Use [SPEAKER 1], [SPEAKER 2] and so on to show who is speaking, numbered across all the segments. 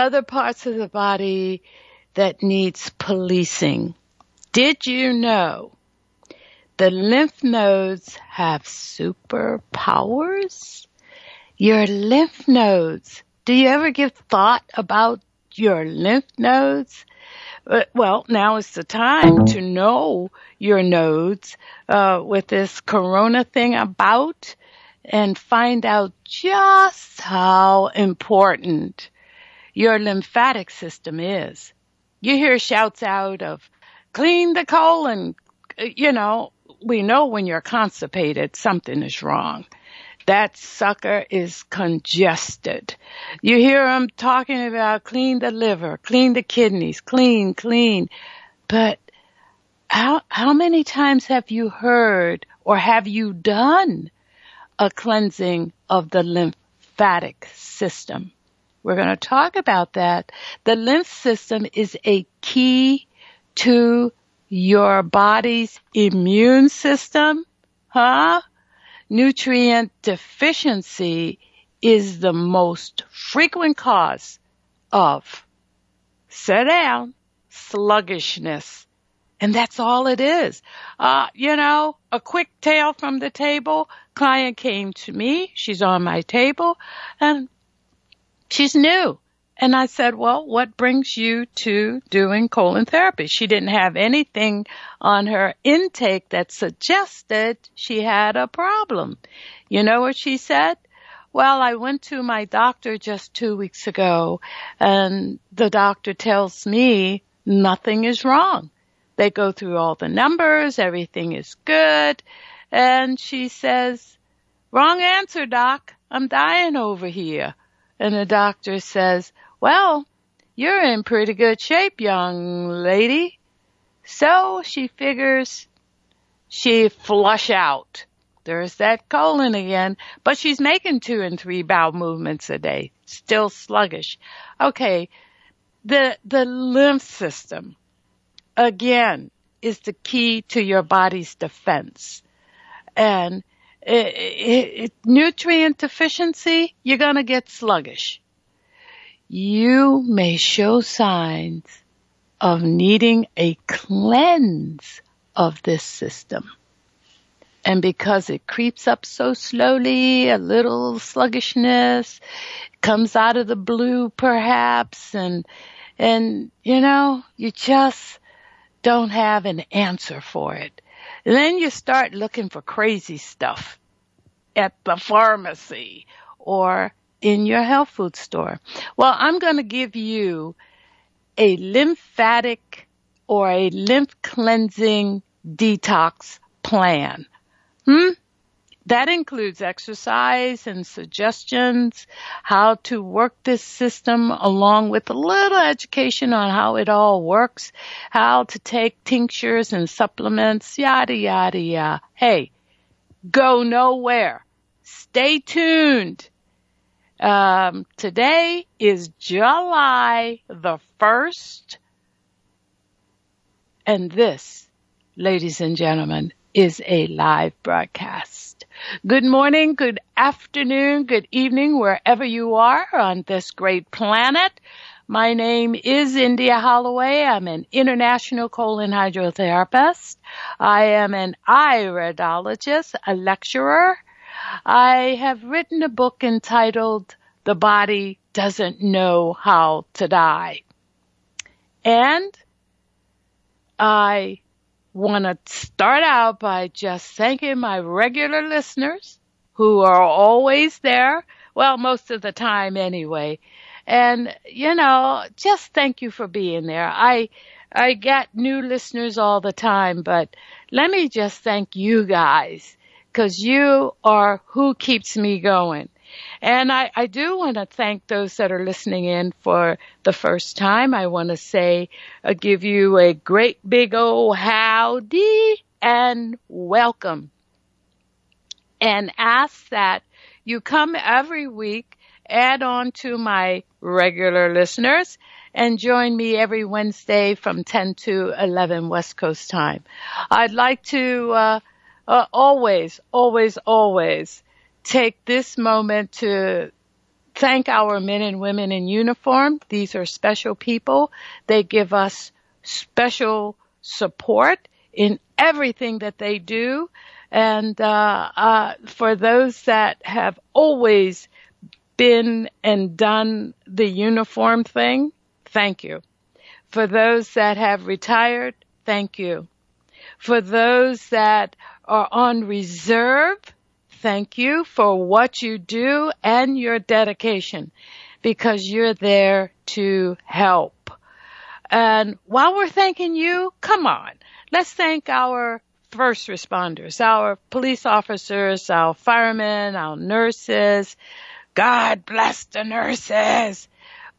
[SPEAKER 1] other parts of the body that needs policing. Did you know the lymph nodes have superpowers? Your lymph nodes. Do you ever give thought about your lymph nodes? Uh, well, now is the time to know your nodes uh, with this corona thing about and find out just how important your lymphatic system is. You hear shouts out of clean the colon. Uh, you know, we know when you're constipated, something is wrong. That sucker is congested. You hear them talking about clean the liver, clean the kidneys, clean, clean. But how, how many times have you heard or have you done a cleansing of the lymphatic system? We're going to talk about that. The lymph system is a key to your body's immune system, huh? Nutrient deficiency is the most frequent cause of sit down sluggishness. And that's all it is. Uh, you know, a quick tale from the table. Client came to me. She's on my table and she's new. And I said, well, what brings you to doing colon therapy? She didn't have anything on her intake that suggested she had a problem. You know what she said? Well, I went to my doctor just two weeks ago and the doctor tells me nothing is wrong. They go through all the numbers, everything is good. And she says, wrong answer, doc. I'm dying over here. And the doctor says, well, you're in pretty good shape, young lady. So she figures she flush out. There's that colon again, but she's making two and three bowel movements a day. Still sluggish. Okay. The, the lymph system, again, is the key to your body's defense. And it, it, it, nutrient deficiency, you're gonna get sluggish. You may show signs of needing a cleanse of this system. And because it creeps up so slowly, a little sluggishness comes out of the blue perhaps and, and, you know, you just don't have an answer for it. Then you start looking for crazy stuff at the pharmacy or in your health food store. Well, I'm going to give you a lymphatic or a lymph cleansing detox plan. Hmm? That includes exercise and suggestions, how to work this system along with a little education on how it all works, how to take tinctures and supplements, yada, yada, yada. Hey, go nowhere. Stay tuned. Um, today is July the 1st. And this, ladies and gentlemen, is a live broadcast. Good morning, good afternoon, good evening, wherever you are on this great planet. My name is India Holloway. I'm an international colon hydrotherapist. I am an iridologist, a lecturer. I have written a book entitled The Body Doesn't Know How to Die. And I want to start out by just thanking my regular listeners who are always there. Well, most of the time anyway. And, you know, just thank you for being there. I, I get new listeners all the time, but let me just thank you guys because you are who keeps me going. And I, I do want to thank those that are listening in for the first time. I want to say, uh, give you a great big old howdy and welcome. And ask that you come every week, add on to my regular listeners, and join me every Wednesday from 10 to 11 West Coast time. I'd like to uh, uh, always, always, always take this moment to thank our men and women in uniform. These are special people. They give us special support in everything that they do. And uh, uh, for those that have always been and done the uniform thing, thank you. For those that have retired, thank you. For those that are on reserve, thank you for what you do and your dedication because you're there to help. And while we're thanking you, come on, let's thank our first responders, our police officers, our firemen, our nurses, God bless the nurses.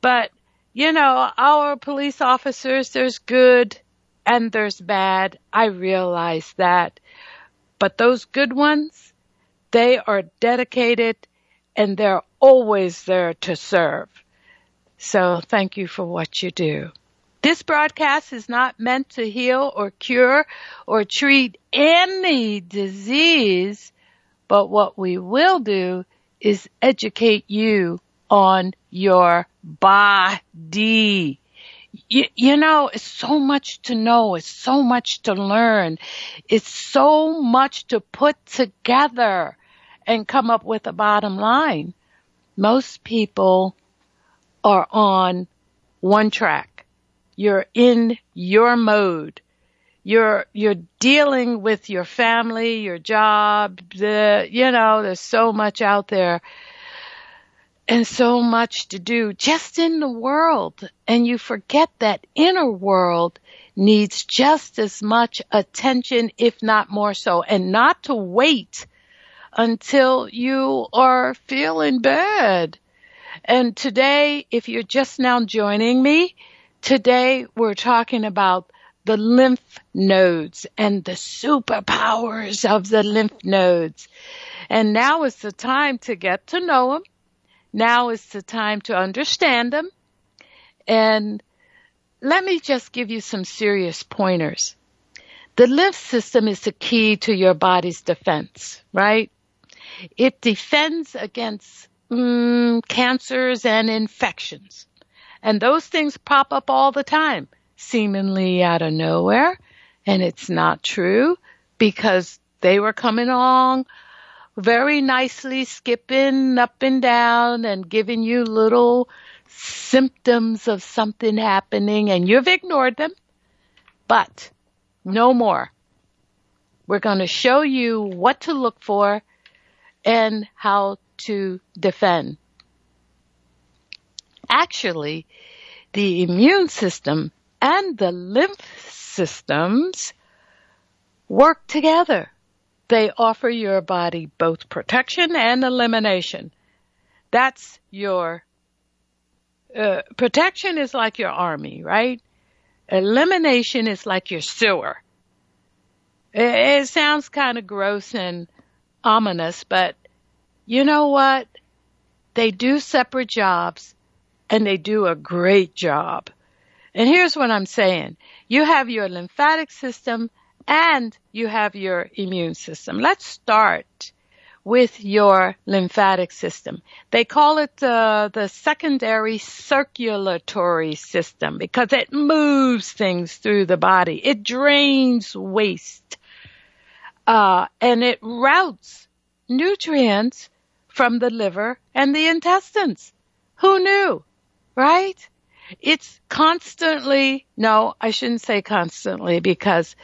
[SPEAKER 1] But, you know, our police officers, there's good and there's bad. I realize that. But those good ones, they are dedicated and they're always there to serve. So thank you for what you do. This broadcast is not meant to heal or cure or treat any disease, but what we will do is educate you on your body. You, you know, it's so much to know. It's so much to learn. It's so much to put together and come up with a bottom line. Most people are on one track. You're in your mode you're you're dealing with your family, your job, the you know, there's so much out there and so much to do just in the world and you forget that inner world needs just as much attention if not more so and not to wait until you are feeling bad. And today, if you're just now joining me, today we're talking about the lymph nodes and the superpowers of the lymph nodes. And now is the time to get to know them. Now is the time to understand them. And let me just give you some serious pointers. The lymph system is the key to your body's defense, right? It defends against mm, cancers and infections. And those things pop up all the time seemingly out of nowhere. And it's not true because they were coming along very nicely, skipping up and down and giving you little symptoms of something happening and you've ignored them. But no more. We're going to show you what to look for and how to defend. Actually, the immune system and the lymph systems work together. They offer your body both protection and elimination. That's your uh, protection is like your army, right? Elimination is like your sewer. It, it sounds kind of gross and ominous, but you know what? They do separate jobs and they do a great job. And here's what I'm saying. You have your lymphatic system and you have your immune system. Let's start with your lymphatic system. They call it uh, the secondary circulatory system because it moves things through the body. It drains waste. Uh, and it routes nutrients from the liver and the intestines. Who knew? Right? it's constantly, no, I shouldn't say constantly because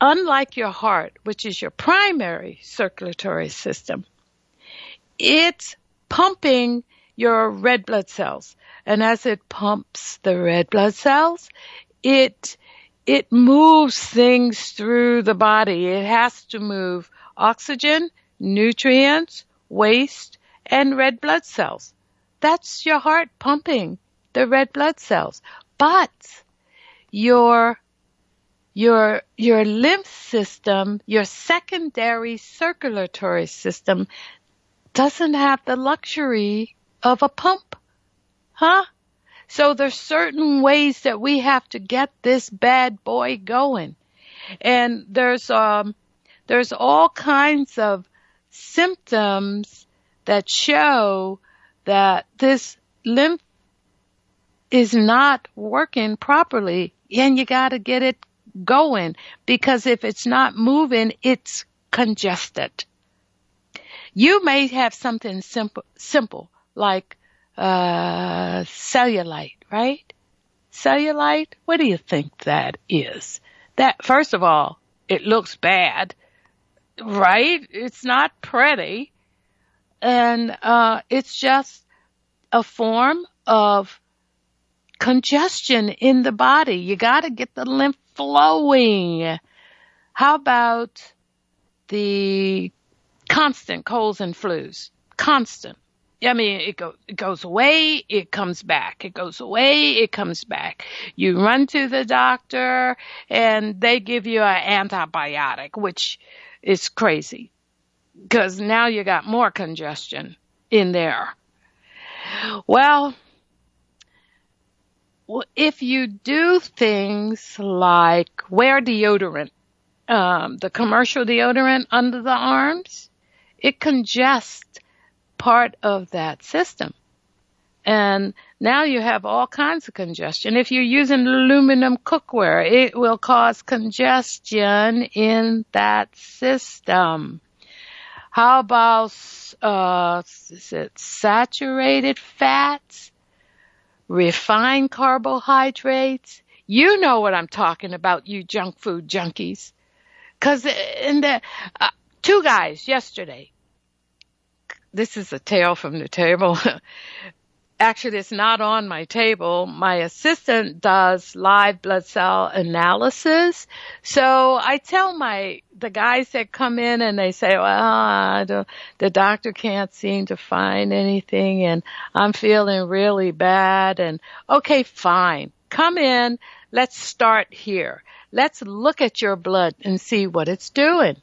[SPEAKER 1] unlike your heart, which is your primary circulatory system, it's pumping your red blood cells. And as it pumps the red blood cells, it, it moves things through the body. It has to move oxygen, nutrients, waste, and red blood cells. That's your heart pumping the red blood cells. But your your your lymph system, your secondary circulatory system doesn't have the luxury of a pump. Huh? So there's certain ways that we have to get this bad boy going. And there's, um, there's all kinds of symptoms that show that this lymph is not working properly and you gotta get it going because if it's not moving, it's congested. You may have something simple, simple like uh, cellulite, right? Cellulite. What do you think that is? That first of all, it looks bad, right? It's not pretty, and uh, it's just a form of congestion in the body. You got to get the lymph flowing. How about the constant colds and flus? Constant. I mean, it, go, it goes away, it comes back. It goes away, it comes back. You run to the doctor and they give you an antibiotic, which is crazy because now you got more congestion in there. Well, if you do things like wear deodorant, um, the commercial deodorant under the arms, it congests part of that system. And now you have all kinds of congestion. If you're using aluminum cookware, it will cause congestion in that system. How about, uh, is it saturated fats? Refined carbohydrates? You know what I'm talking about, you junk food junkies. Cause in the, uh, two guys yesterday, this is a tale from the table. Actually, it's not on my table. My assistant does live blood cell analysis. So I tell my, the guys that come in and they say, well, the doctor can't seem to find anything and I'm feeling really bad and okay, fine. Come in. Let's start here. Let's look at your blood and see what it's doing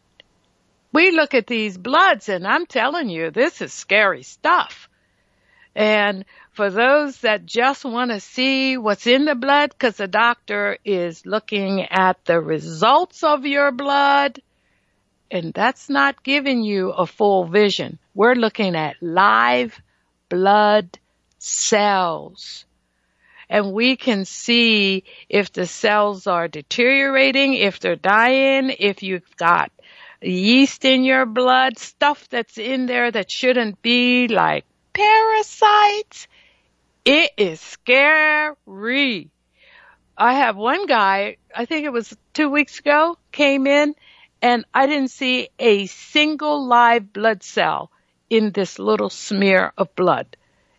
[SPEAKER 1] we look at these bloods and I'm telling you, this is scary stuff. And for those that just want to see what's in the blood, because the doctor is looking at the results of your blood, and that's not giving you a full vision. We're looking at live blood cells. And we can see if the cells are deteriorating, if they're dying, if you've got yeast in your blood, stuff that's in there that shouldn't be like parasites. It is scary. I have one guy, I think it was two weeks ago, came in and I didn't see a single live blood cell in this little smear of blood.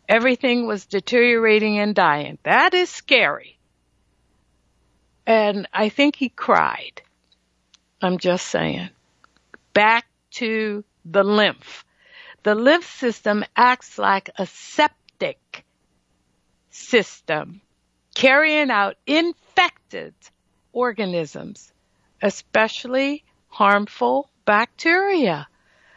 [SPEAKER 1] Everything was deteriorating and dying. That is scary. And I think he cried. I'm just saying back to the lymph. The lymph system acts like a septic system, carrying out infected organisms, especially harmful bacteria.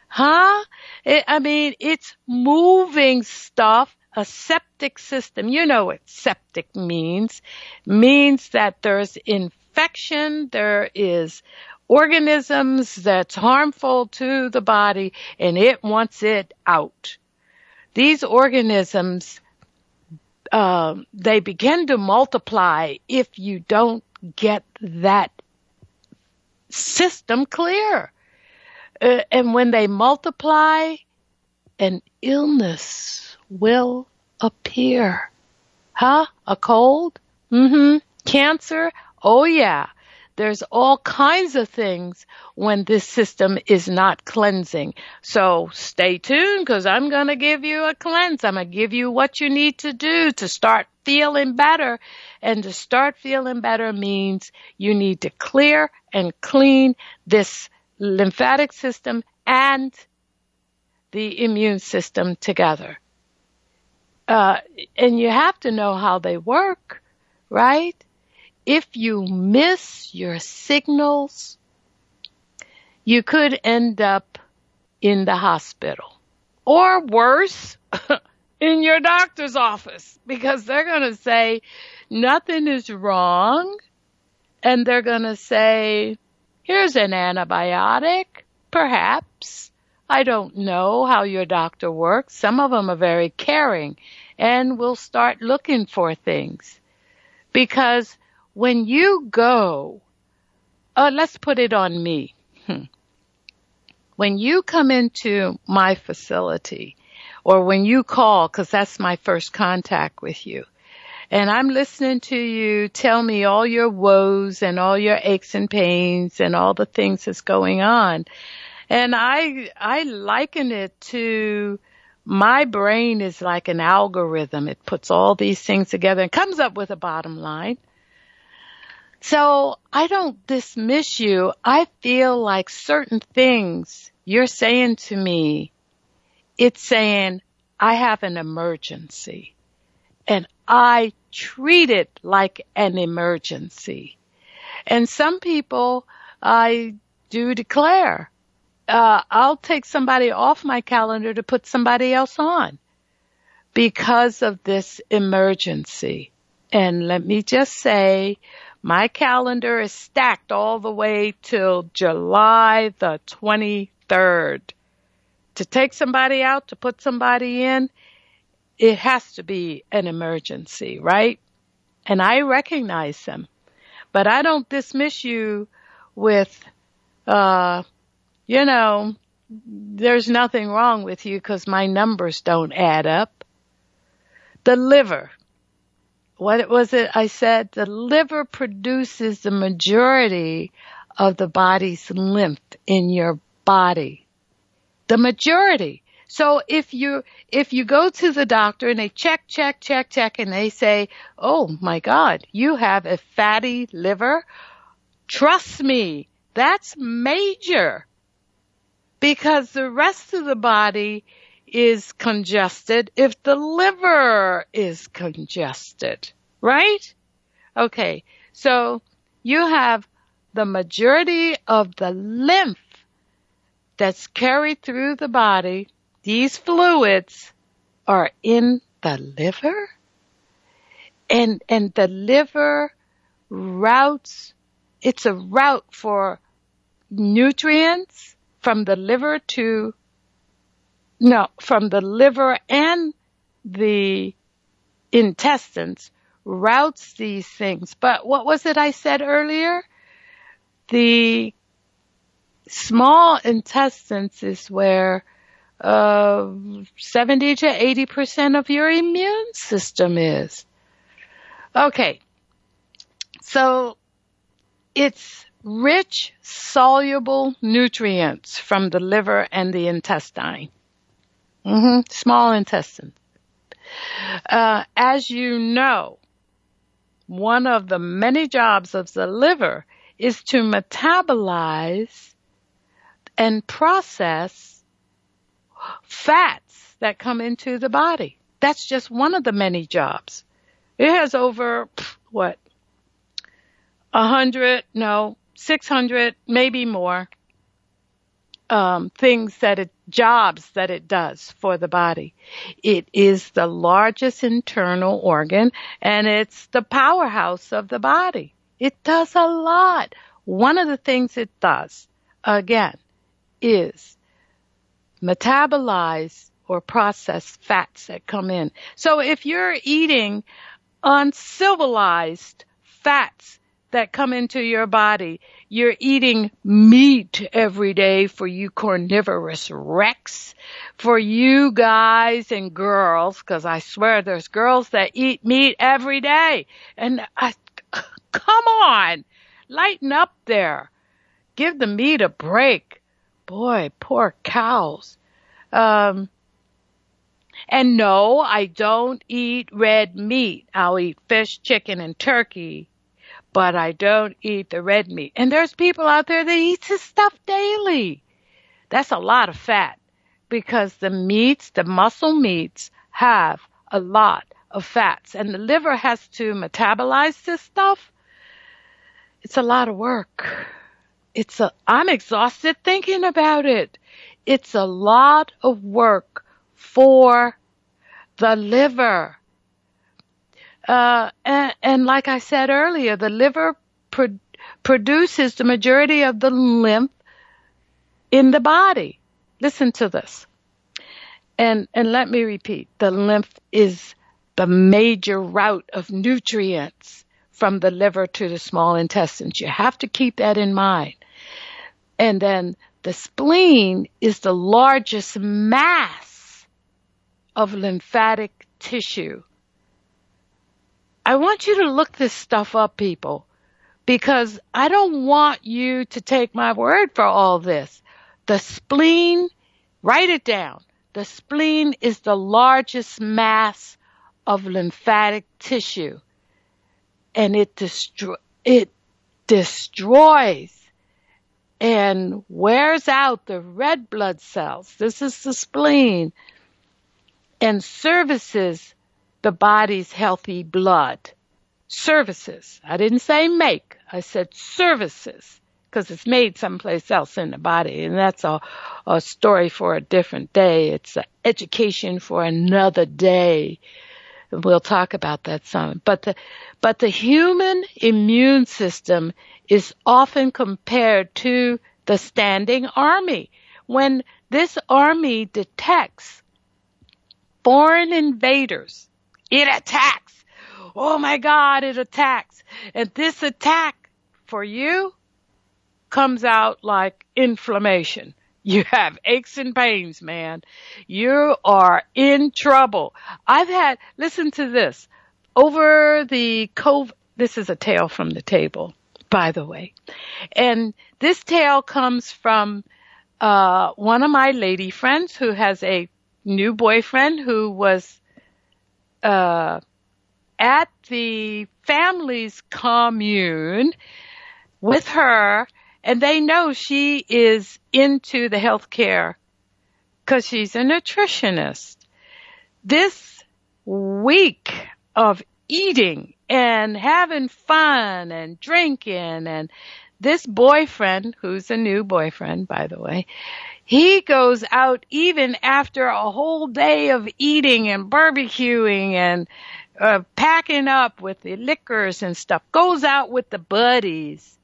[SPEAKER 1] Huh? It, I mean, it's moving stuff a septic system. You know what septic means. Means that there's infection, there is organisms that's harmful to the body and it wants it out. These organisms, uh, they begin to multiply if you don't get that system clear. Uh, and when they multiply, an illness will appear. Huh? A cold? Mm-hmm. Cancer? Oh yeah. There's all kinds of things when this system is not cleansing. So stay tuned because I'm going to give you a cleanse. I'm going to give you what you need to do to start feeling better. And to start feeling better means you need to clear and clean this lymphatic system and the immune system together. Uh, and you have to know how they work, right? If you miss your signals, you could end up in the hospital. Or worse, in your doctor's office because they're going to say nothing is wrong and they're going to say, here's an antibiotic, perhaps. I don't know how your doctor works. Some of them are very caring and will start looking for things. Because when you go, uh, let's put it on me. Hmm. When you come into my facility or when you call, cause that's my first contact with you, and I'm listening to you tell me all your woes and all your aches and pains and all the things that's going on. And I, I liken it to my brain is like an algorithm. It puts all these things together and comes up with a bottom line. So I don't dismiss you. I feel like certain things you're saying to me, it's saying I have an emergency and I treat it like an emergency. And some people I do declare, uh, I'll take somebody off my calendar to put somebody else on because of this emergency. And let me just say, my calendar is stacked all the way till July the 23rd. To take somebody out, to put somebody in, it has to be an emergency, right? And I recognize them. But I don't dismiss you with, uh, you know, there's nothing wrong with you because my numbers don't add up. The liver. What was it I said? The liver produces the majority of the body's lymph in your body. The majority. So if you, if you go to the doctor and they check, check, check, check and they say, oh my God, you have a fatty liver, trust me, that's major because the rest of the body is congested if the liver is congested, right? Okay. So you have the majority of the lymph that's carried through the body these fluids are in the liver and, and the liver routes, it's a route for nutrients from the liver to, no, from the liver and the intestines routes these things. But what was it I said earlier? The small intestines is where uh, 70 to 80% of your immune system is. Okay. So it's rich soluble nutrients from the liver and the intestine. Mm-hmm. Small intestine. Uh, as you know, one of the many jobs of the liver is to metabolize and process fats that come into the body. That's just one of the many jobs. It has over, what, a hundred, no, 600, maybe more, um, things that it, jobs that it does for the body. It is the largest internal organ and it's the powerhouse of the body. It does a lot. One of the things it does, again, is metabolize or process fats that come in. So if you're eating uncivilized fats that come into your body, you're eating meat every day for you carnivorous wrecks, for you guys and girls, cause I swear there's girls that eat meat every day. And I, come on, lighten up there. Give the meat a break boy, poor cows. Um, and no, I don't eat red meat. I'll eat fish, chicken, and turkey, but I don't eat the red meat. And there's people out there that eat this stuff daily. That's a lot of fat because the meats, the muscle meats have a lot of fats and the liver has to metabolize this stuff. It's a lot of work it's a, I'm exhausted thinking about it. It's a lot of work for the liver. Uh, and, and, like I said earlier, the liver pro- produces the majority of the lymph in the body. Listen to this. And, and let me repeat, the lymph is the major route of nutrients from the liver to the small intestines. You have to keep that in mind. And then the spleen is the largest mass of lymphatic tissue. I want you to look this stuff up, people, because I don't want you to take my word for all this. The spleen, write it down. The spleen is the largest mass of lymphatic tissue and it destroy, it destroys and wears out the red blood cells. This is the spleen and services the body's healthy blood. Services. I didn't say make. I said services because it's made someplace else in the body. And that's a, a story for a different day. It's education for another day. We'll talk about that some. But the, but the human immune system is often compared to the standing army. When this army detects foreign invaders, it attacks. Oh my God, it attacks. And this attack for you comes out like inflammation. You have aches and pains, man. You are in trouble. I've had, listen to this. Over the COVID, this is a tale from the table, by the way. And this tale comes from, uh, one of my lady friends who has a new boyfriend who was, uh, at the family's commune with her and they know she is into the healthcare because she's a nutritionist. This week of eating and having fun and drinking and this boyfriend, who's a new boyfriend, by the way, he goes out even after a whole day of eating and barbecuing and uh, packing up with the liquors and stuff, goes out with the buddies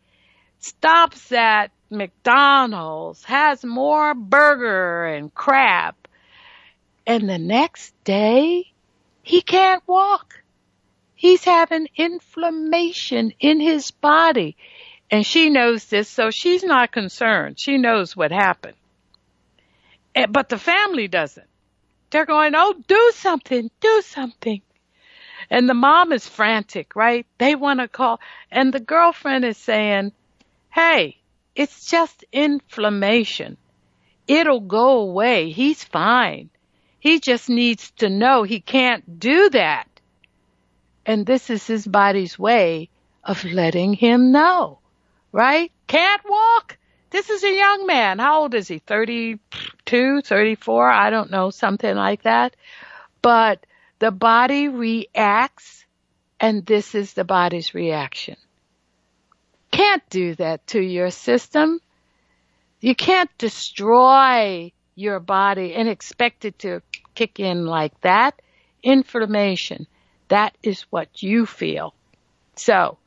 [SPEAKER 1] stops at McDonald's, has more burger and crap, and the next day he can't walk. He's having inflammation in his body. And she knows this, so she's not concerned. She knows what happened. Eh, but the family doesn't. They're going, oh, do something, do something. And the mom is frantic, right? They want to call. And the girlfriend is saying, Hey, it's just inflammation. It'll go away. He's fine. He just needs to know he can't do that. And this is his body's way of letting him know, right? Can't walk. This is a young man. How old is he? 32, 34? I don't know, something like that. But the body reacts and this is the body's reaction can't do that to your system. You can't destroy your body and expect it to kick in like that. Inflammation. That is what you feel. So,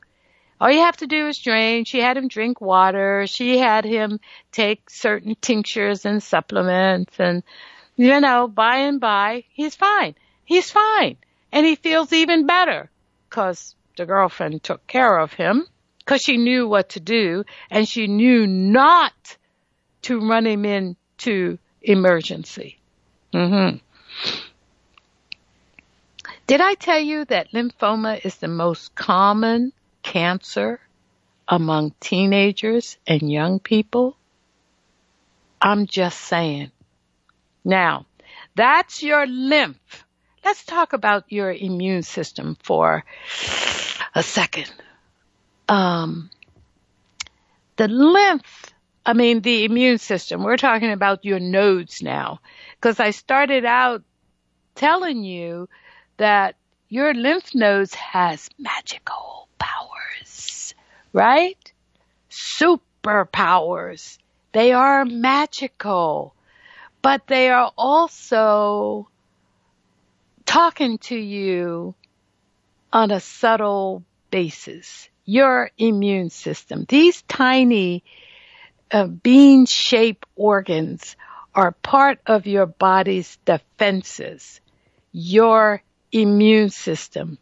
[SPEAKER 1] all you have to do is drain. She had him drink water. She had him take certain tinctures and supplements and, you know, by and by, he's fine. He's fine. And he feels even better because the girlfriend took care of him because she knew what to do and she knew not to run him into emergency. Mm-hmm. Did I tell you that lymphoma is the most common cancer among teenagers and young people? I'm just saying. Now, that's your lymph. Let's talk about your immune system for a second um, the lymph, I mean, the immune system, we're talking about your nodes now. Because I started out telling you that your lymph nodes has magical powers, right? Superpowers. They are magical, but they are also talking to you on a subtle basis. Your immune system. These tiny uh, bean shaped organs are part of your body's defenses. Your immune system.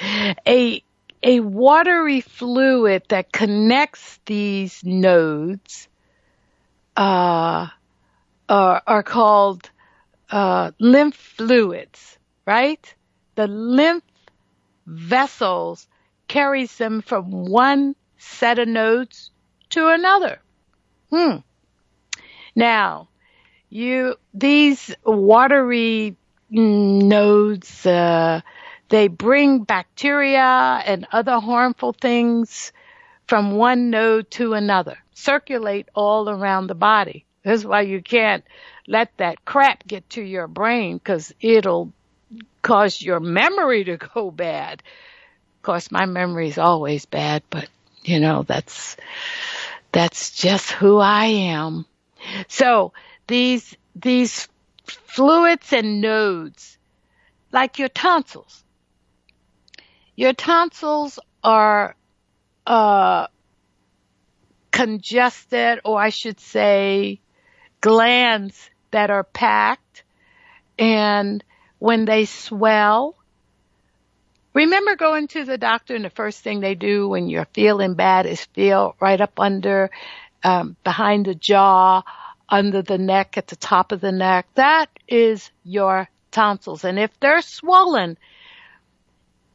[SPEAKER 1] A, a watery fluid that connects these nodes, uh, are, are called, uh, lymph fluids, right? The lymph vessels carries them from one set of nodes to another. Hmm. Now, you, these watery nodes, uh, they bring bacteria and other harmful things from one node to another, circulate all around the body. That's why you can't let that crap get to your brain because it'll cause your memory to go bad. Of course, my memory is always bad, but you know, that's, that's just who I am. So these, these fluids and nodes, like your tonsils. Your tonsils are, uh, congested, or I should say, glands that are packed and when they swell. Remember going to the doctor and the first thing they do when you're feeling bad is feel right up under, um, behind the jaw, under the neck, at the top of the neck. That is your tonsils. And if they're swollen,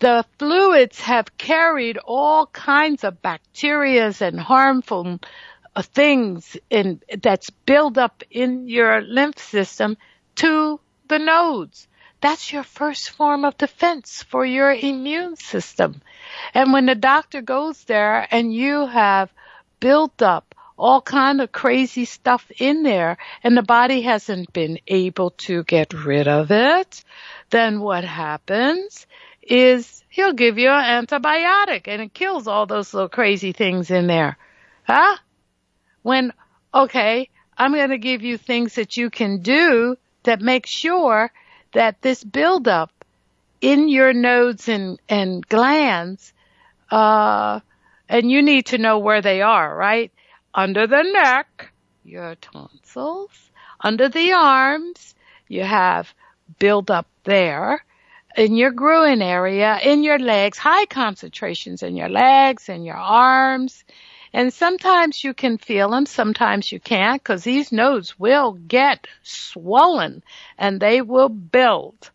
[SPEAKER 1] the fluids have carried all kinds of bacterias and harmful uh, things in, that's built up in your lymph system to the nodes. That's your first form of defense for your immune system. And when the doctor goes there and you have built up all kind of crazy stuff in there and the body hasn't been able to get rid of it, then what happens is he'll give you an antibiotic and it kills all those little crazy things in there. Huh? When, okay, I'm going to give you things that you can do that make sure that this buildup in your nodes and, and glands, uh, and you need to know where they are, right? Under the neck, your tonsils. Under the arms, you have buildup there. In your groin area, in your legs, high concentrations in your legs and your arms. And sometimes you can feel them, sometimes you can't, because these nodes will get swollen and they will build.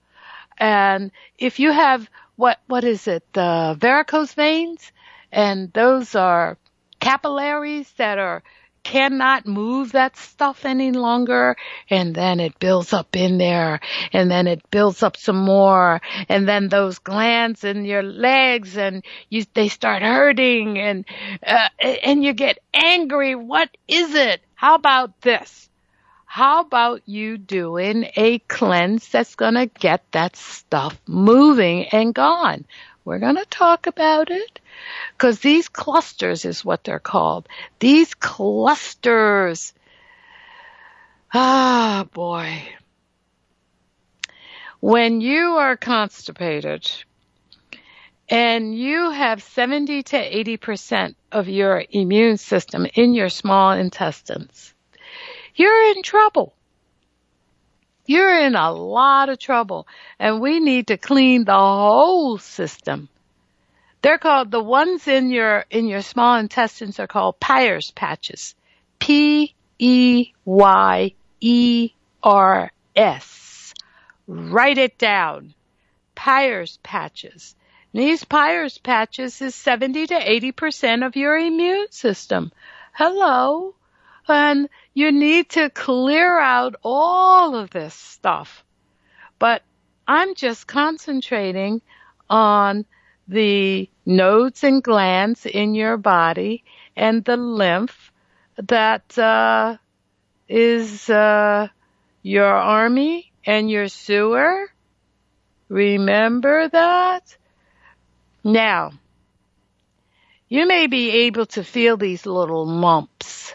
[SPEAKER 1] And if you have what what is it, the varicose veins, and those are capillaries that are cannot move that stuff any longer. And then it builds up in there. And then it builds up some more. And then those glands in your legs and you they start hurting. And uh, and you get angry. What is it? How about this? How about you doing a cleanse that's going to get that stuff moving and gone we're going to talk about it because these clusters is what they're called. These clusters. Ah, boy. When you are constipated and you have 70 to 80% of your immune system in your small intestines, you're in trouble. You're in a lot of trouble and we need to clean the whole system they're called the ones in your in your small intestines are called Peyer's patches. P E Y E R S. Write it down. Peyer's patches. These Peyer's patches is 70 to 80% of your immune system. Hello. And you need to clear out all of this stuff. But I'm just concentrating on the nodes and glands in your body and the lymph that uh, is uh, your army and your sewer. Remember that? Now, you may be able to feel these little lumps,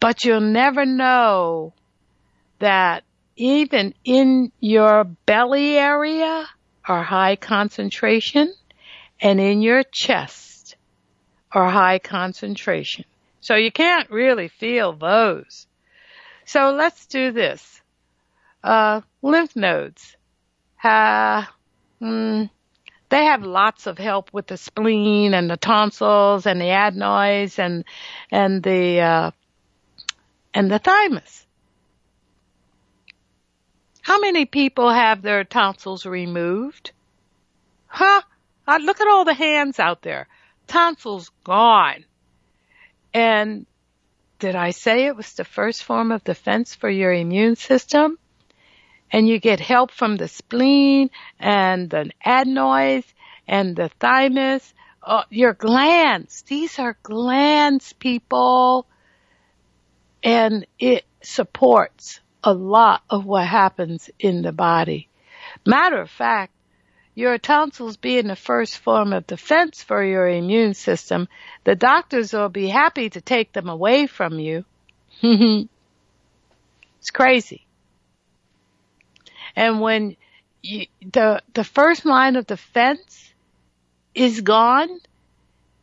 [SPEAKER 1] but you'll never know that even in your belly area are high concentration and in your chest are high concentration. So you can't really feel those. So let's do this. Uh, lymph nodes. Uh, mm, they have lots of help with the spleen and the tonsils and the adenoids and and the uh, and the thymus. How many people have their tonsils removed? Huh? Uh, look at all the hands out there. Tonsils gone. And did I say it was the first form of defense for your immune system? and you get help from the spleen and the adenoids and the thymus, uh, your glands. These are glands, people. And it supports a lot of what happens in the body. Matter of fact, your tonsils being the first form of defense for your immune system, the doctors will be happy to take them away from you. it's crazy. And when you, the, the first line of defense is gone,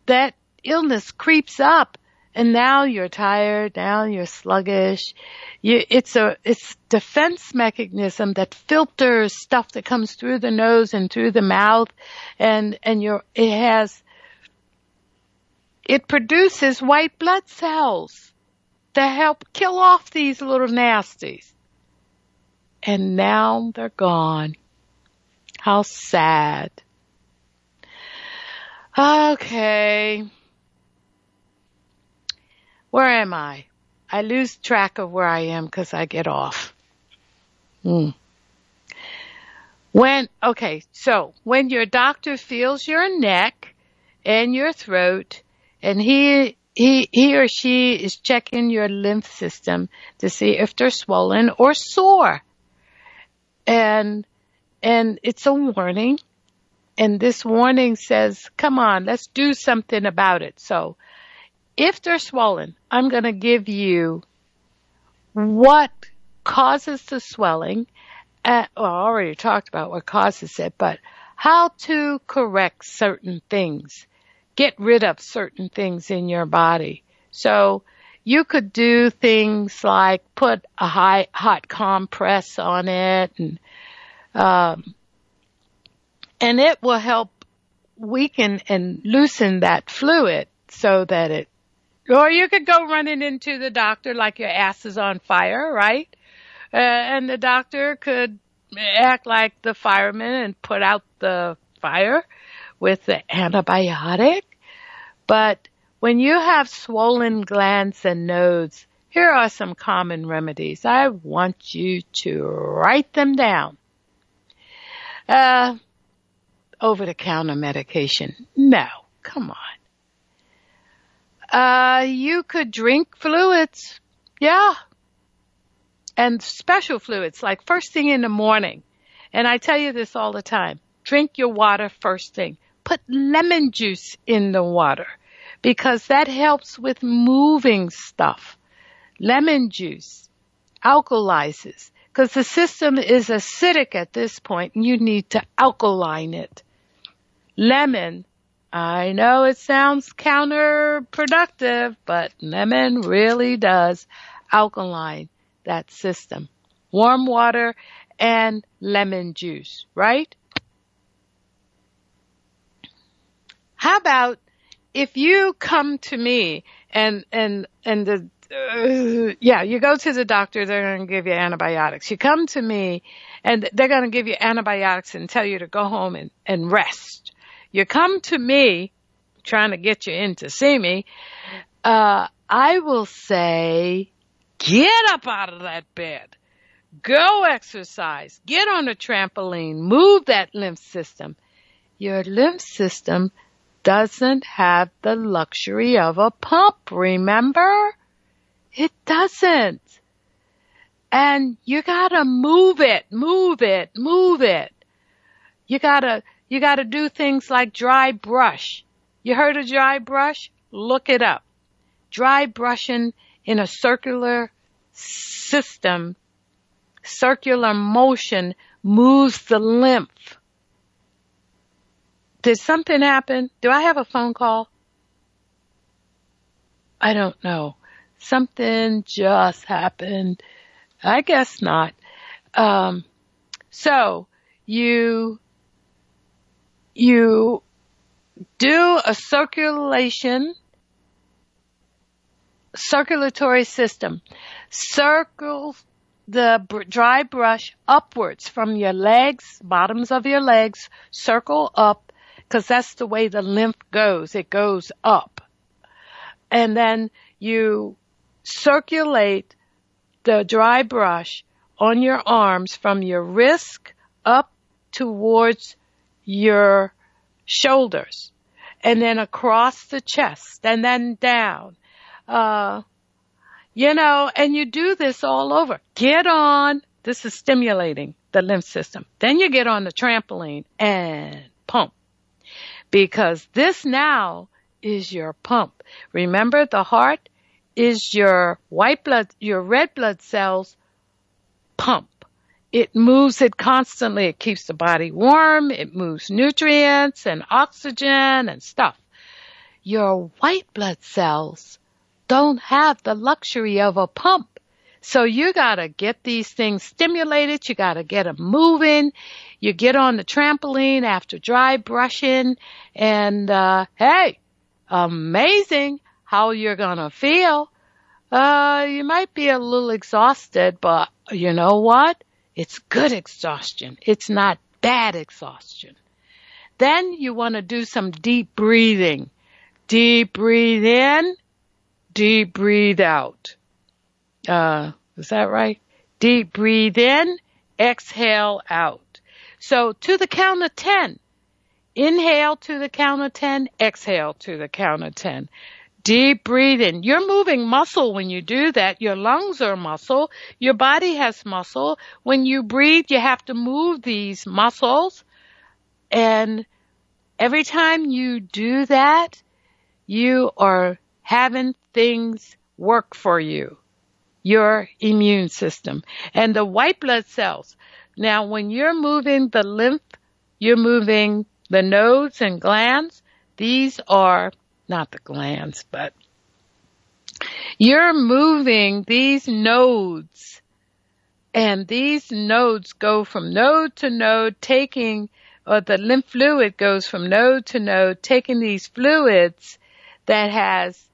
[SPEAKER 1] that illness creeps up and now you're tired, now you're sluggish. You, it's a, it's defense mechanism that filters stuff that comes through the nose and through the mouth and, and your, it has, it produces white blood cells that help kill off these little nasties and now they're gone. How sad. Okay. Where am I? I lose track of where I am because I get off. Hmm. When, okay, so when your doctor feels your neck and your throat and he, he, he or she is checking your lymph system to see if they're swollen or sore and and it's a warning and this warning says come on let's do something about it so if they're swollen i'm going to give you what causes the swelling uh, well, i already talked about what causes it but how to correct certain things. Get rid of certain things in your body. So you could do things like put a high, hot compress on it and, um, and it will help weaken and loosen that fluid so that it, or you could go running into the doctor like your ass is on fire, right? Uh, and the doctor could act like the fireman and put out the fire with the antibiotic. But when you have swollen glands and nodes, here are some common remedies. I want you to write them down. Uh, over the counter medication. No, come on. Uh, you could drink fluids. Yeah. And special fluids, like first thing in the morning. And I tell you this all the time. Drink your water first thing. Put lemon juice in the water because that helps with moving stuff. Lemon juice alkalizes because the system is acidic at this point and you need to alkaline it. Lemon, I know it sounds counterproductive, but lemon really does alkaline that system. Warm water and lemon juice, right? How about if you come to me and and and the uh, yeah, you go to the doctor, they're going to give you antibiotics. You come to me and they're going to give you antibiotics and tell you to go home and, and rest. You come to me trying to get you in to see me. Uh, I will say, get up out of that bed. Go exercise. Get on a trampoline. Move that lymph system. Your lymph system doesn't have the luxury of a pump, remember? It doesn't. And you gotta move it, move it, move it. You gotta, you gotta do things like dry brush. You heard of dry brush? Look it up. Dry brushing in a circular system circular motion moves the lymph. Did something happen? Do I have a phone call? I don't know. Something just happened. I guess not. Um, so you, you do a circulation, circulatory system. Circle the br- dry brush upwards from your legs, bottoms of your legs, circle up, cause that's the way the lymph goes. It goes up and then you circulate the dry brush on your arms from your wrist up towards your shoulders and then across the chest and then down. Uh, you know, and you do this all over. Get on. This is stimulating the lymph system. Then you get on the trampoline and pump because this now is your pump. Remember the heart is your white blood, your red blood cells pump. It moves it constantly. It keeps the body warm. It moves nutrients and oxygen and stuff. Your white blood cells don't have the luxury of a pump. So you gotta get these things stimulated. You gotta get them moving. You get on the trampoline after dry brushing and, uh, hey, amazing how you're gonna feel. Uh, you might be a little exhausted, but you know what? It's good exhaustion. It's not bad exhaustion. Then you want to do some deep breathing. Deep breathe in, deep breathe out. Uh, is that right? Deep breathe in, exhale out. So to the count of 10, Inhale to the count of 10, exhale to the count of 10. Deep breathing. You're moving muscle when you do that. Your lungs are muscle. Your body has muscle. When you breathe, you have to move these muscles. And every time you do that, you are having things work for you. Your immune system and the white blood cells. Now, when you're moving the lymph, you're moving the nodes and glands, these are not the glands, but you're moving these nodes and these nodes go from node to node taking or the lymph fluid goes from node to node taking these fluids that has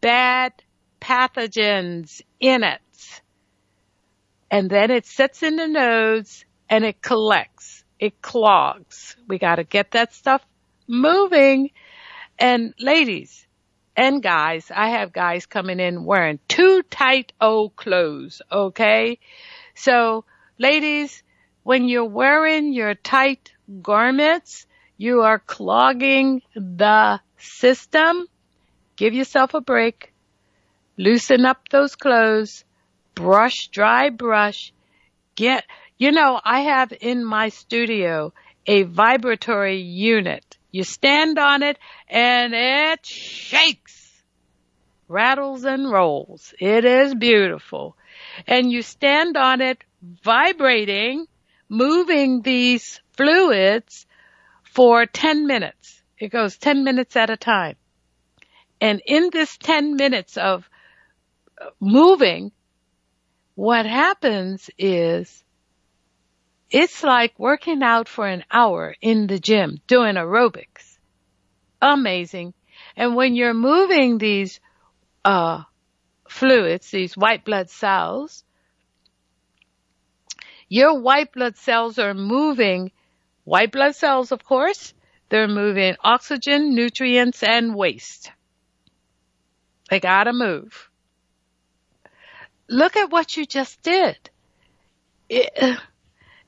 [SPEAKER 1] bad pathogens in it. And then it sits in the nodes and it collects it clogs. We got to get that stuff moving. And ladies and guys, I have guys coming in wearing too tight old clothes. Okay. So ladies, when you're wearing your tight garments, you are clogging the system. Give yourself a break. Loosen up those clothes. Brush, dry brush. Get, you know, I have in my studio a vibratory unit. You stand on it and it shakes, rattles and rolls. It is beautiful. And you stand on it vibrating, moving these fluids for 10 minutes. It goes 10 minutes at a time. And in this 10 minutes of uh, moving, what happens is it's like working out for an hour in the gym doing aerobics. Amazing. And when you're moving these, uh, fluids, these white blood cells, your white blood cells are moving white blood cells, of course. They're moving oxygen, nutrients, and waste. They gotta move. Look at what you just did. It,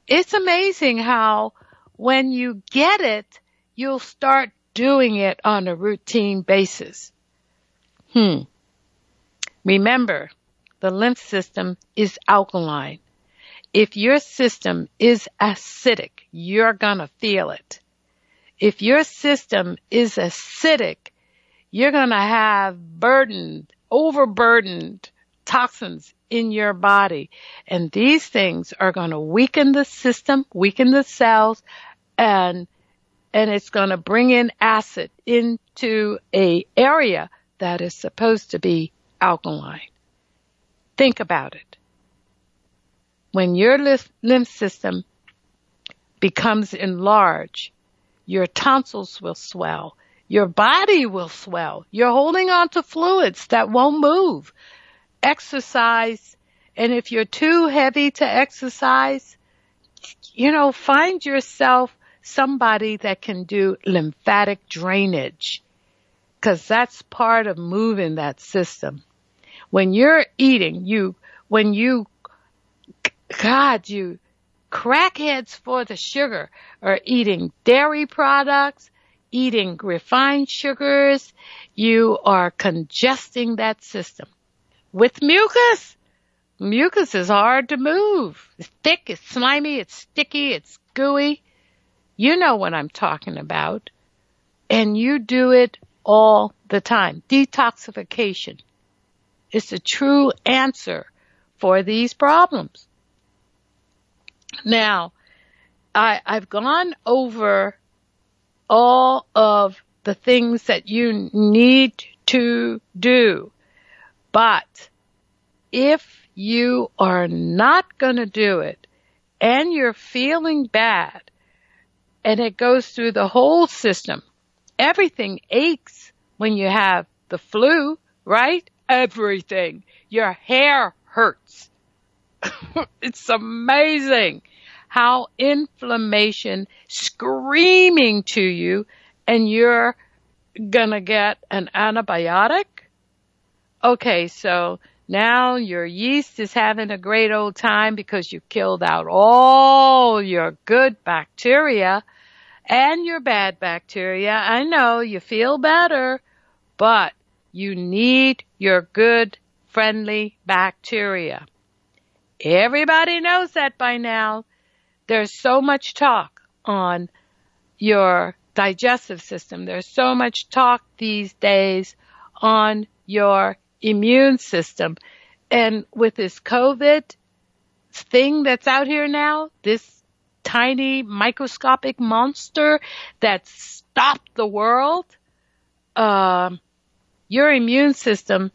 [SPEAKER 1] it's amazing how when you get it, you'll start doing it on a routine basis. Hmm. Remember, the lymph system is alkaline. If your system is acidic, you're gonna feel it. If your system is acidic, you're gonna have burdened, overburdened toxins in your body. And these things are going to weaken the system, weaken the cells, and and it's going to bring in acid into a area that is supposed to be alkaline. Think about it. When your lymph system becomes enlarged, your tonsils will swell. Your body will swell. You're holding on to fluids that won't move. Exercise, and if you're too heavy to exercise, you know, find yourself somebody that can do lymphatic drainage. Cause that's part of moving that system. When you're eating, you, when you, God, you, crackheads for the sugar are eating dairy products, eating refined sugars. You are congesting that system. With mucus, mucus is hard to move. It's thick, it's slimy, it's sticky, it's gooey. You know what I'm talking about. And you do it all the time. Detoxification is the true answer for these problems. Now, I, I've gone over all of the things that you need to do, but if you are not going to do it and you're feeling bad and it goes through the whole system. Everything aches when you have the flu, right? Everything. Your hair hurts. it's amazing how inflammation screaming to you and you're gonna get an antibiotic. Okay, so now your yeast is having a great old time because you killed out all your good bacteria and your bad bacteria. I know you feel better, but you need your good friendly bacteria. Everybody knows that by now. There's so much talk on your digestive system. There's so much talk these days on your immune system. And with this COVID thing that's out here now, this tiny microscopic monster that stopped the world, uh, your immune system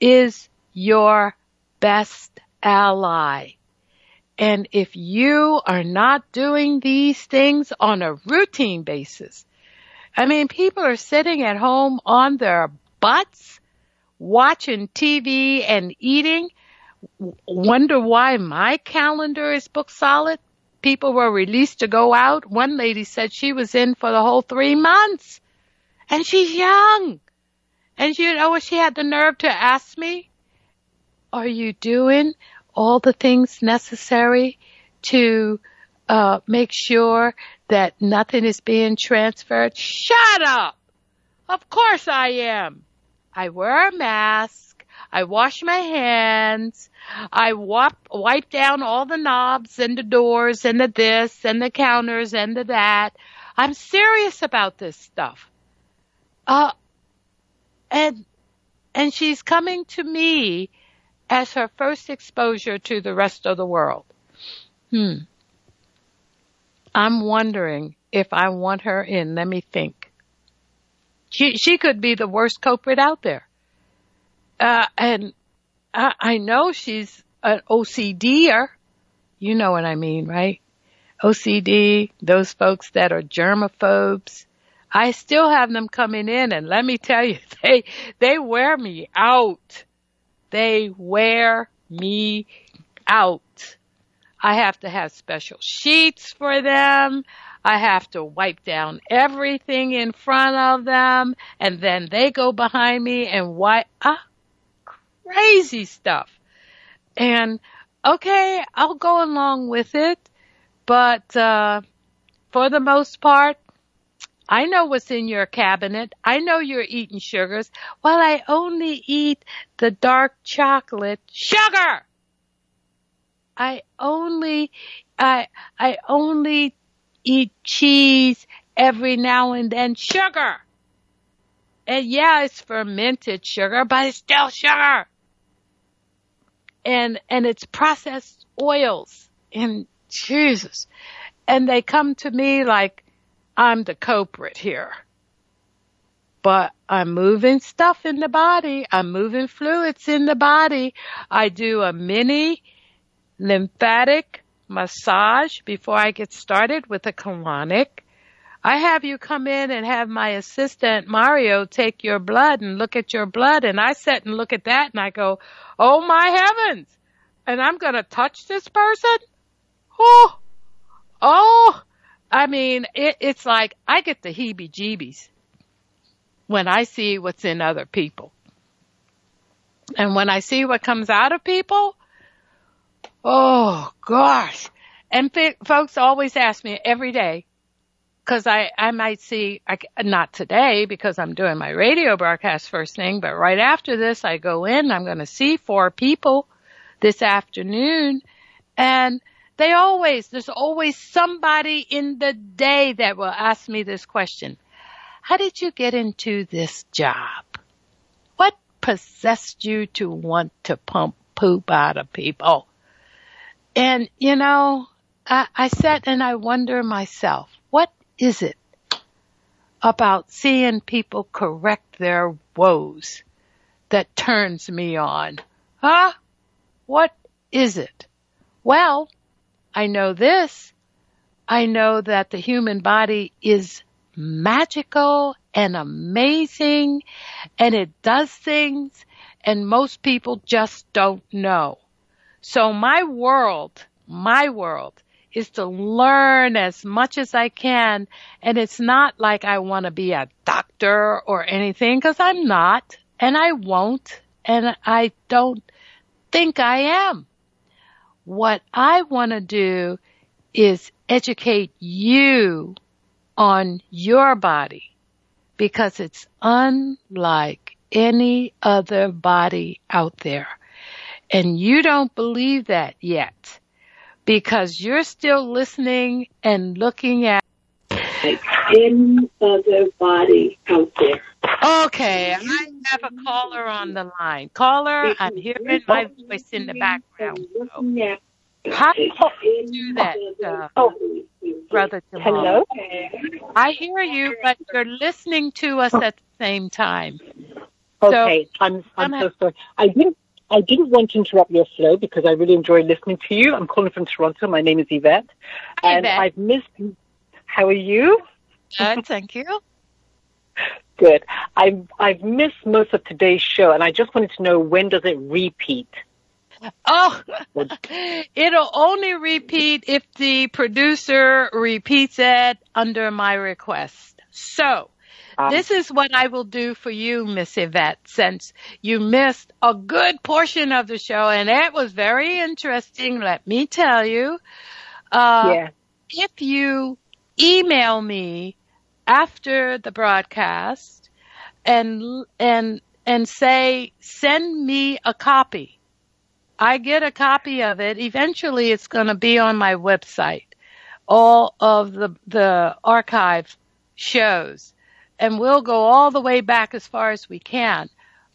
[SPEAKER 1] is your best ally. And if you are not doing these things on a routine basis, I mean, people are sitting at home on their butts watching TV and eating, wonder why my calendar is booked solid. People were released to go out. One lady said she was in for the whole three months. And she's young. And you know she had the nerve to ask me? Are you doing all the things necessary to uh, make sure that nothing is being transferred? Shut up! Of course I am. I wear a mask. I wash my hands. I wipe, wipe down all the knobs and the doors and the this and the counters and the that. I'm serious about this stuff. Uh, and, and she's coming to me as her first exposure to the rest of the world. Hmm. I'm wondering if I want her in. Let me think. She she could be the worst culprit out there. Uh, and I, I know she's an OCDer. You know what I mean, right? OCD, those folks that are germaphobes. I still have them coming in and let me tell you, they, they wear me out. They wear me out. I have to have special sheets for them. I have to wipe down everything in front of them and then they go behind me and wipe, ah, crazy stuff. And okay, I'll go along with it, but, uh, for the most part, I know what's in your cabinet. I know you're eating sugars. Well, I only eat the dark chocolate sugar. I only, I, I only eat cheese every now and then. Sugar! And yeah, it's fermented sugar, but it's still sugar. and, and it's processed oils and Jesus. And they come to me like I'm the culprit here. But I'm moving stuff in the body. I'm moving fluids in the body. I do a mini lymphatic massage before I get started with a colonic. I have you come in and have my assistant Mario take your blood and look at your blood and I sit and look at that and I go, Oh my heavens! And I'm gonna touch this person? Oh, oh, I mean, it, it's like I get the heebie jeebies when I see what's in other people. And when I see what comes out of people, oh gosh. And folks always ask me every day, cause I, I might see, I, not today because I'm doing my radio broadcast first thing, but right after this I go in, I'm going to see four people this afternoon and they always, there's always somebody in the day that will ask me this question. How did you get into this job? What possessed you to want to pump poop out of people? And you know, I, I sat and I wonder myself, what is it about seeing people correct their woes that turns me on? Huh? What is it? Well, I know this. I know that the human body is magical and amazing and it does things and most people just don't know. So my world, my world is to learn as much as I can and it's not like I want to be a doctor or anything because I'm not and I won't and I don't think I am. What I want to do is educate you on your body because it's unlike any other body out there. And you don't believe that yet because you're still listening and looking at
[SPEAKER 2] any other body out there.
[SPEAKER 1] Okay, I have a caller on the line. Caller, I'm hearing my voice in the background. How do you do that, uh, oh, Brother Jamal?
[SPEAKER 2] Hello?
[SPEAKER 1] I hear you, but you're listening to us at the same time.
[SPEAKER 2] Okay, so, I'm, I'm so sorry. I didn't, I didn't want to interrupt your flow because I really enjoy listening to you. I'm calling from Toronto. My name is Yvette.
[SPEAKER 1] Hi,
[SPEAKER 2] and
[SPEAKER 1] Yvette.
[SPEAKER 2] I've missed, how are you?
[SPEAKER 1] Good, thank you.
[SPEAKER 2] Good. I've, I've missed most of today's show and I just wanted to know when does it repeat?
[SPEAKER 1] Oh, it'll only repeat if the producer repeats it under my request. So,
[SPEAKER 2] Um,
[SPEAKER 1] this is what I will do for you, Miss Yvette, since you missed a good portion of the show and it was very interesting, let me tell you. Uh,
[SPEAKER 2] yeah.
[SPEAKER 1] if you email me after the broadcast and and and say send me a copy i get a copy of it eventually it's going to be on my website all of the the archive shows and we'll go all the way back as far as we can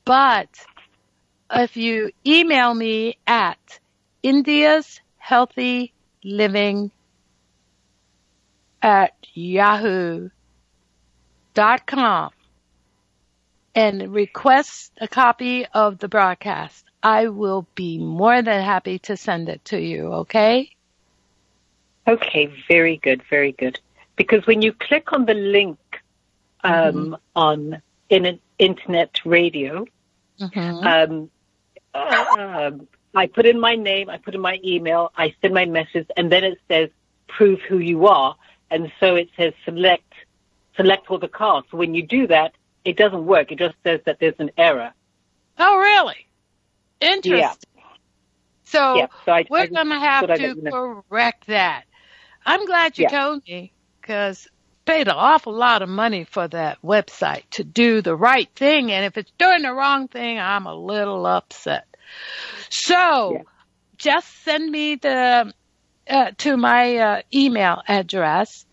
[SPEAKER 1] but if you email me at india's healthy living at yahoo dot com and request a copy of the broadcast. I will be more than happy to send it to you, okay?
[SPEAKER 2] Okay, very good, very good. Because when you click on the link um,
[SPEAKER 1] Mm-hmm.
[SPEAKER 2] on in an internet radio,
[SPEAKER 1] Mm-hmm.
[SPEAKER 2] um, uh, I put in my name, I put in my email, I send my message, and then it says prove who you are, and so it says select select all the cards. So when you do that, it doesn't work. It just says that there's an error.
[SPEAKER 1] oh, really? Interesting. So
[SPEAKER 2] yeah, so I,
[SPEAKER 1] we're going to have to
[SPEAKER 2] let you know.
[SPEAKER 1] correct that. I'm glad you
[SPEAKER 2] Yeah.
[SPEAKER 1] told me because paid an awful lot of money for that website to do the right thing. And if it's doing the wrong thing, I'm a little upset. So
[SPEAKER 2] Yeah.
[SPEAKER 1] just send me the, uh, to my uh, email address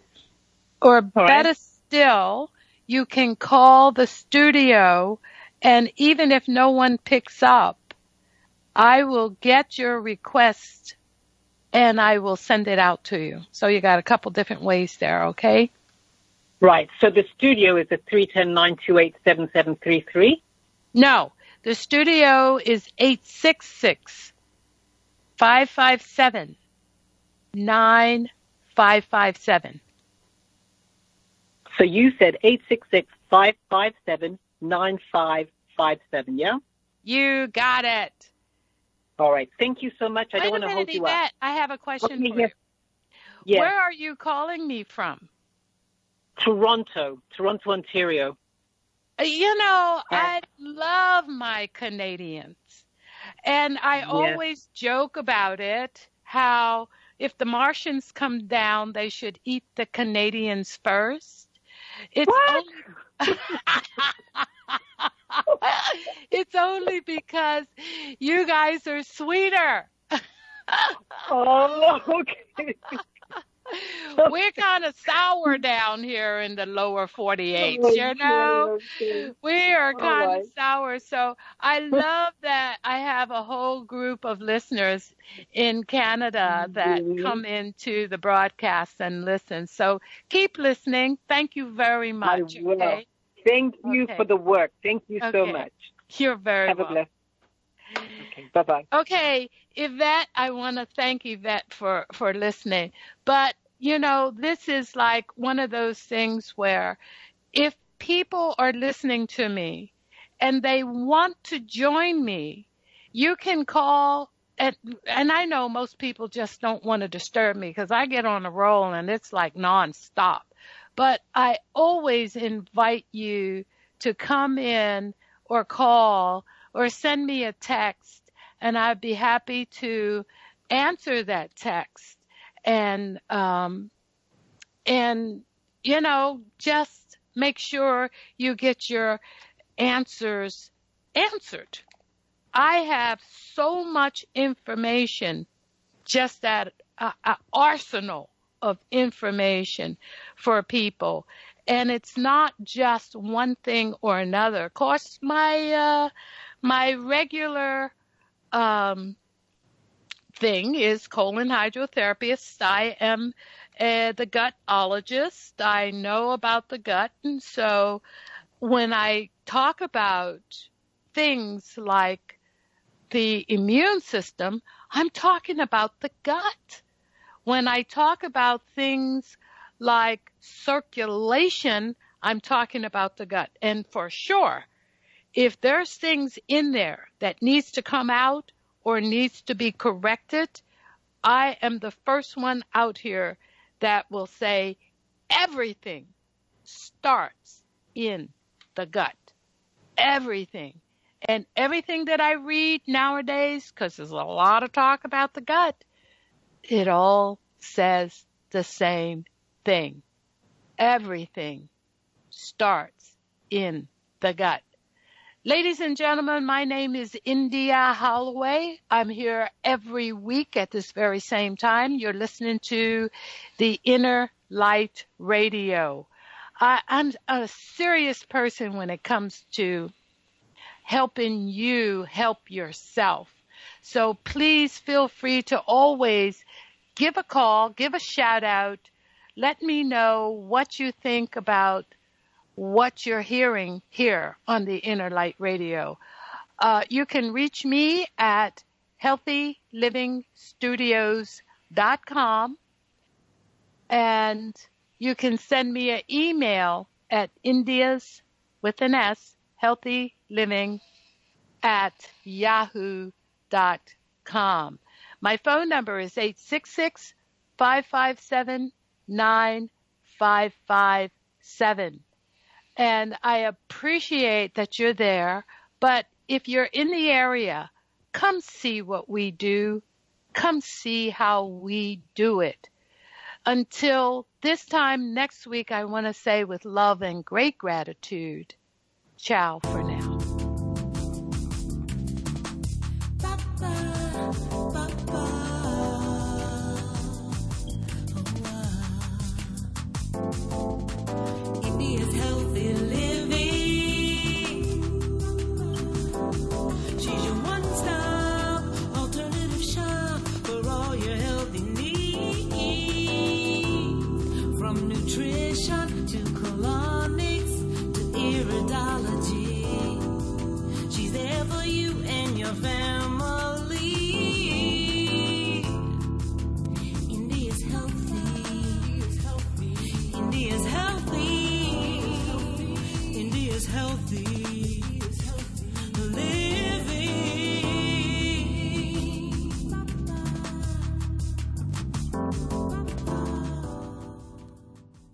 [SPEAKER 1] or
[SPEAKER 2] right.
[SPEAKER 1] better still, you can call the studio and even if no one picks up, I will get your request and I will send it out to you. So you got a couple different ways there, okay?
[SPEAKER 2] Right. So the studio is at 310-928-7733?
[SPEAKER 1] No, the studio is 866 557 9557.
[SPEAKER 2] So you said 866-557-9557, yeah?
[SPEAKER 1] You got it.
[SPEAKER 2] All right. Thank you so much. I don't want to hold you
[SPEAKER 1] Yvette.
[SPEAKER 2] up.
[SPEAKER 1] I have a question
[SPEAKER 2] Okay,
[SPEAKER 1] for
[SPEAKER 2] yes.
[SPEAKER 1] you.
[SPEAKER 2] Yes.
[SPEAKER 1] Where are you calling me from?
[SPEAKER 2] Toronto, Toronto, Ontario.
[SPEAKER 1] Uh, You know,
[SPEAKER 2] Yeah.
[SPEAKER 1] I love my Canadians. And I always joke about it, how if the Martians come down, they should eat the Canadians first. It's
[SPEAKER 2] What?
[SPEAKER 1] only It's only because you guys are sweeter.
[SPEAKER 2] Oh, okay.
[SPEAKER 1] We're kind of sour down here in the lower 48,
[SPEAKER 2] Oh,
[SPEAKER 1] you know?
[SPEAKER 2] okay.
[SPEAKER 1] We are kind
[SPEAKER 2] right.
[SPEAKER 1] of sour. So I love that I have a whole group of listeners in Canada that
[SPEAKER 2] Mhm.
[SPEAKER 1] come into the broadcast and listen. So keep listening. Thank you very much. Okay.
[SPEAKER 2] Thank you
[SPEAKER 1] Okay.
[SPEAKER 2] for the work. Thank you so much.
[SPEAKER 1] You're very
[SPEAKER 2] Have a blessed. Okay. Bye bye.
[SPEAKER 1] Okay, Yvette, I want to thank Yvette for, for listening. But, you know, this is like one of those things where if people are listening to me and they want to join me, you can call and, and I know most people just don't want to disturb me because I get on a roll and it's like nonstop. But I always invite you to come in or call or send me a text and I'd be happy to answer that text and um and you know just make sure you get your answers answered. I have so much information just that uh, arsenal of information for people and it's not just one thing or another. Of course, my uh, my regular um, thing is colon hydrotherapist. I am uh, the gutologist. I know about the gut, and so when I talk about things like the immune system, I'm talking about the gut. When I talk about things like circulation, I'm talking about the gut. And for sure, if there's things in there that needs to come out or needs to be corrected, I am the first one out here that will say everything starts in the gut. Everything. And everything that I read nowadays, because there's a lot of talk about the gut, it all says the same thing. Everything starts in the gut. Ladies and gentlemen, my name is India Holloway. I'm here every week at this very same time. You're listening to the Inner Light Radio. I, I'm a serious person when it comes to helping you help yourself. So please feel free to always give a call, give a shout out. Let me know what you think about what you're hearing here on the Inner Light Radio. Uh, you can reach me at healthylivingstudios.com and you can send me an email at india's with an S, healthy living at yahoo.com. My phone number is 866 557 9557. And I appreciate that you're there. But if you're in the area, come see what we do. Come see how we do it. Until this time next week, I want to say with love and great gratitude, ciao for